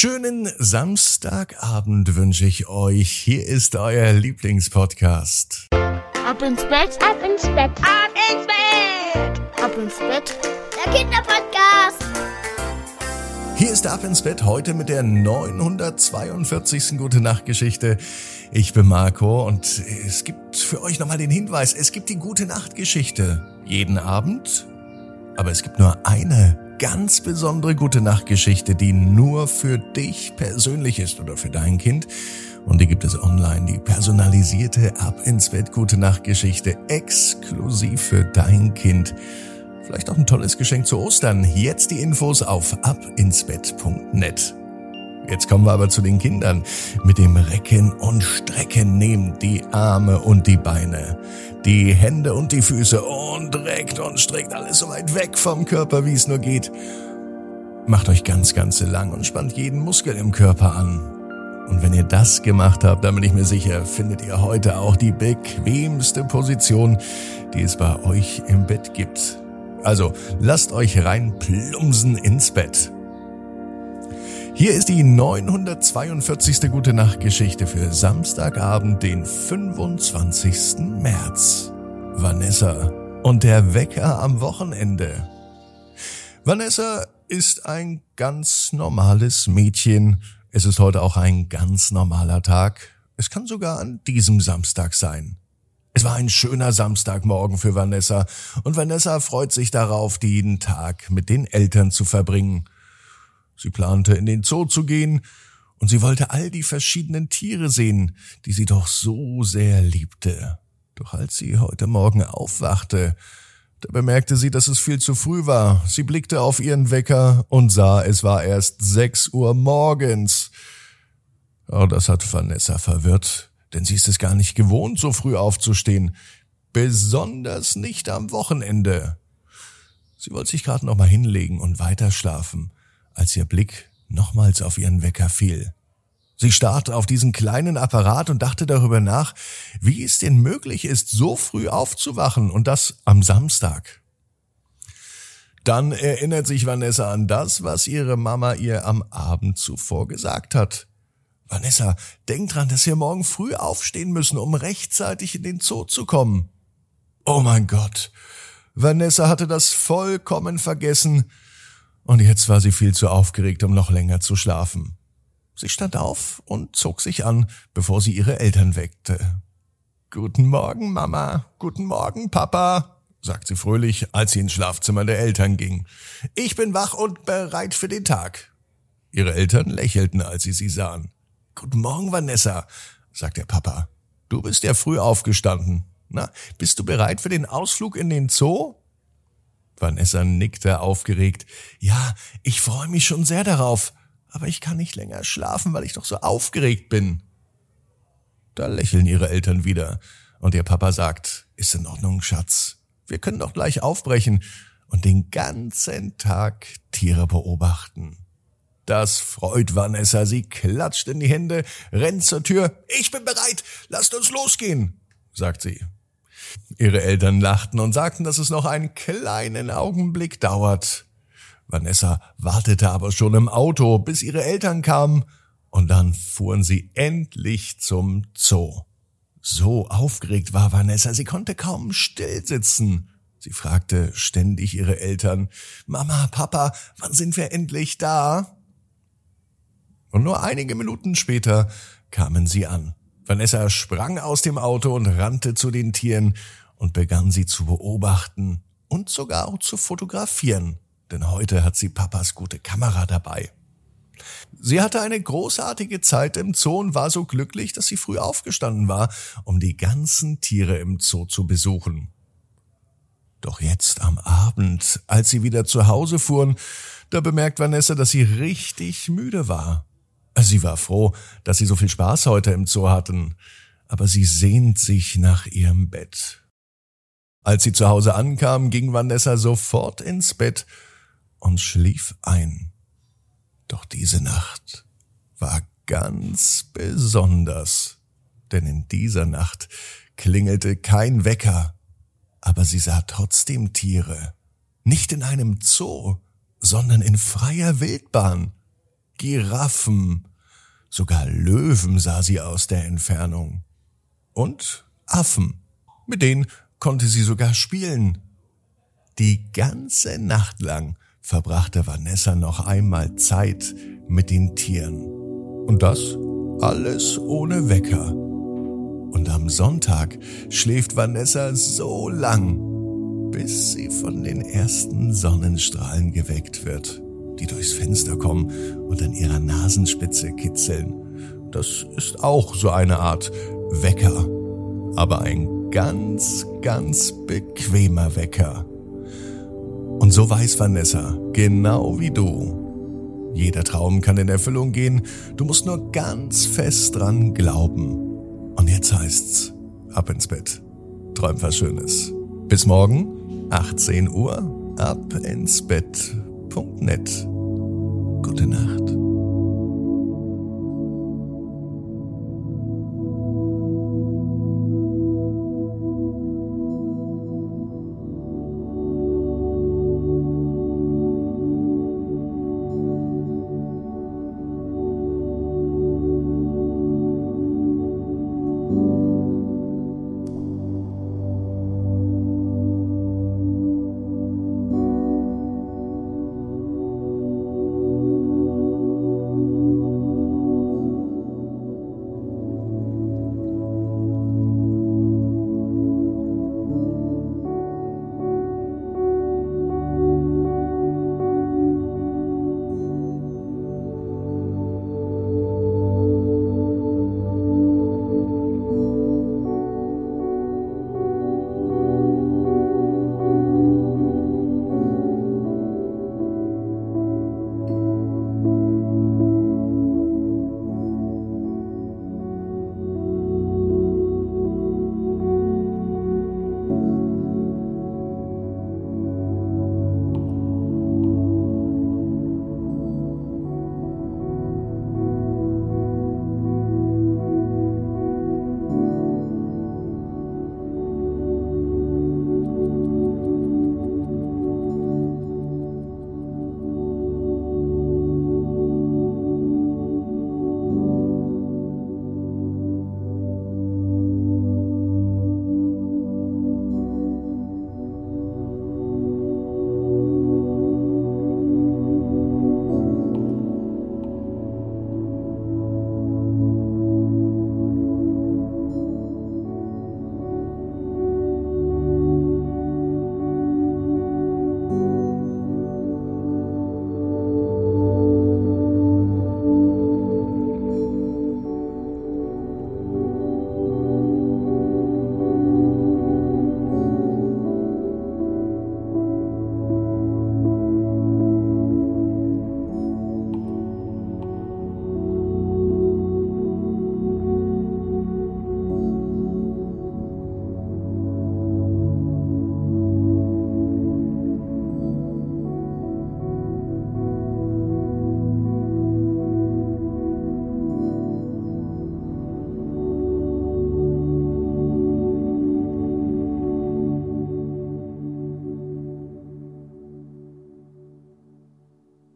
Schönen Samstagabend wünsche ich euch. Hier ist euer Lieblingspodcast. Ab ins Bett, ab ins Bett, ab ins Bett, ab ins Bett. Der Kinderpodcast. Hier ist Ab ins Bett heute mit der 942. Gute Nacht Geschichte. Ich bin Marco und es gibt für euch nochmal den Hinweis, es gibt die Gute Nacht Geschichte. Jeden Abend. Aber es gibt nur eine ganz besondere Gute Nacht Geschichte, die nur für dich persönlich ist oder für dein Kind. Und die gibt es online, die personalisierte Ab ins Bett Gute Nacht Geschichte exklusiv für dein Kind. Vielleicht auch ein tolles Geschenk zu Ostern. Jetzt die Infos auf abinsbett.net. Jetzt kommen wir aber zu den Kindern. Mit dem Recken und Strecken nehmt die Arme und die Beine, die Hände und die Füße und reckt und streckt alles so weit weg vom Körper, wie es nur geht. Macht euch ganz, ganz lang und spannt jeden Muskel im Körper an. Und wenn ihr das gemacht habt, dann bin ich mir sicher, findet ihr heute auch die bequemste Position, die es bei euch im Bett gibt. Also lasst euch rein plumsen ins Bett. Hier ist die 942. Gute Nacht Geschichte für Samstagabend, den 25. März. Vanessa und der Wecker am Wochenende. Vanessa ist ein ganz normales Mädchen. Es ist heute auch ein ganz normaler Tag. Es kann sogar an diesem Samstag sein. Es war ein schöner Samstagmorgen für Vanessa und Vanessa freut sich darauf, jeden Tag mit den Eltern zu verbringen. Sie plante, in den Zoo zu gehen, und sie wollte all die verschiedenen Tiere sehen, die sie doch so sehr liebte. Doch als sie heute Morgen aufwachte, da bemerkte sie, dass es viel zu früh war. Sie blickte auf ihren Wecker und sah, es war erst sechs Uhr morgens. Oh, das hat Vanessa verwirrt, denn sie ist es gar nicht gewohnt, so früh aufzustehen. Besonders nicht am Wochenende. Sie wollte sich gerade noch mal hinlegen und weiter schlafen als ihr Blick nochmals auf ihren Wecker fiel. Sie starrte auf diesen kleinen Apparat und dachte darüber nach, wie es denn möglich ist, so früh aufzuwachen und das am Samstag. Dann erinnert sich Vanessa an das, was ihre Mama ihr am Abend zuvor gesagt hat. Vanessa, denk dran, dass wir morgen früh aufstehen müssen, um rechtzeitig in den Zoo zu kommen. Oh mein Gott. Vanessa hatte das vollkommen vergessen und jetzt war sie viel zu aufgeregt, um noch länger zu schlafen. Sie stand auf und zog sich an, bevor sie ihre Eltern weckte. Guten Morgen, Mama. Guten Morgen, Papa, sagt sie fröhlich, als sie ins Schlafzimmer der Eltern ging. Ich bin wach und bereit für den Tag. Ihre Eltern lächelten, als sie sie sahen. Guten Morgen, Vanessa, sagt der Papa. Du bist ja früh aufgestanden. Na, bist du bereit für den Ausflug in den Zoo? Vanessa nickte aufgeregt. Ja, ich freue mich schon sehr darauf, aber ich kann nicht länger schlafen, weil ich doch so aufgeregt bin. Da lächeln ihre Eltern wieder, und ihr Papa sagt, ist in Ordnung, Schatz. Wir können doch gleich aufbrechen und den ganzen Tag Tiere beobachten. Das freut Vanessa. Sie klatscht in die Hände, rennt zur Tür. Ich bin bereit. Lasst uns losgehen, sagt sie. Ihre Eltern lachten und sagten, dass es noch einen kleinen Augenblick dauert. Vanessa wartete aber schon im Auto, bis ihre Eltern kamen, und dann fuhren sie endlich zum Zoo. So aufgeregt war Vanessa, sie konnte kaum still sitzen. Sie fragte ständig ihre Eltern, Mama, Papa, wann sind wir endlich da? Und nur einige Minuten später kamen sie an. Vanessa sprang aus dem Auto und rannte zu den Tieren und begann sie zu beobachten und sogar auch zu fotografieren, denn heute hat sie Papas gute Kamera dabei. Sie hatte eine großartige Zeit im Zoo und war so glücklich, dass sie früh aufgestanden war, um die ganzen Tiere im Zoo zu besuchen. Doch jetzt am Abend, als sie wieder zu Hause fuhren, da bemerkt Vanessa, dass sie richtig müde war. Sie war froh, dass sie so viel Spaß heute im Zoo hatten, aber sie sehnt sich nach ihrem Bett. Als sie zu Hause ankam, ging Vanessa sofort ins Bett und schlief ein. Doch diese Nacht war ganz besonders, denn in dieser Nacht klingelte kein Wecker, aber sie sah trotzdem Tiere, nicht in einem Zoo, sondern in freier Wildbahn. Giraffen, sogar Löwen sah sie aus der Entfernung. Und Affen, mit denen konnte sie sogar spielen. Die ganze Nacht lang verbrachte Vanessa noch einmal Zeit mit den Tieren. Und das alles ohne Wecker. Und am Sonntag schläft Vanessa so lang, bis sie von den ersten Sonnenstrahlen geweckt wird, die durchs Fenster kommen und an ihrer Nasenspitze kitzeln. Das ist auch so eine Art Wecker, aber ein ganz, ganz bequemer Wecker. Und so weiß Vanessa, genau wie du. Jeder Traum kann in Erfüllung gehen, du musst nur ganz fest dran glauben. Und jetzt heißt's, ab ins Bett. Träum was Schönes. Bis morgen, 18 Uhr, ab ins Bett.net. Gute Nacht.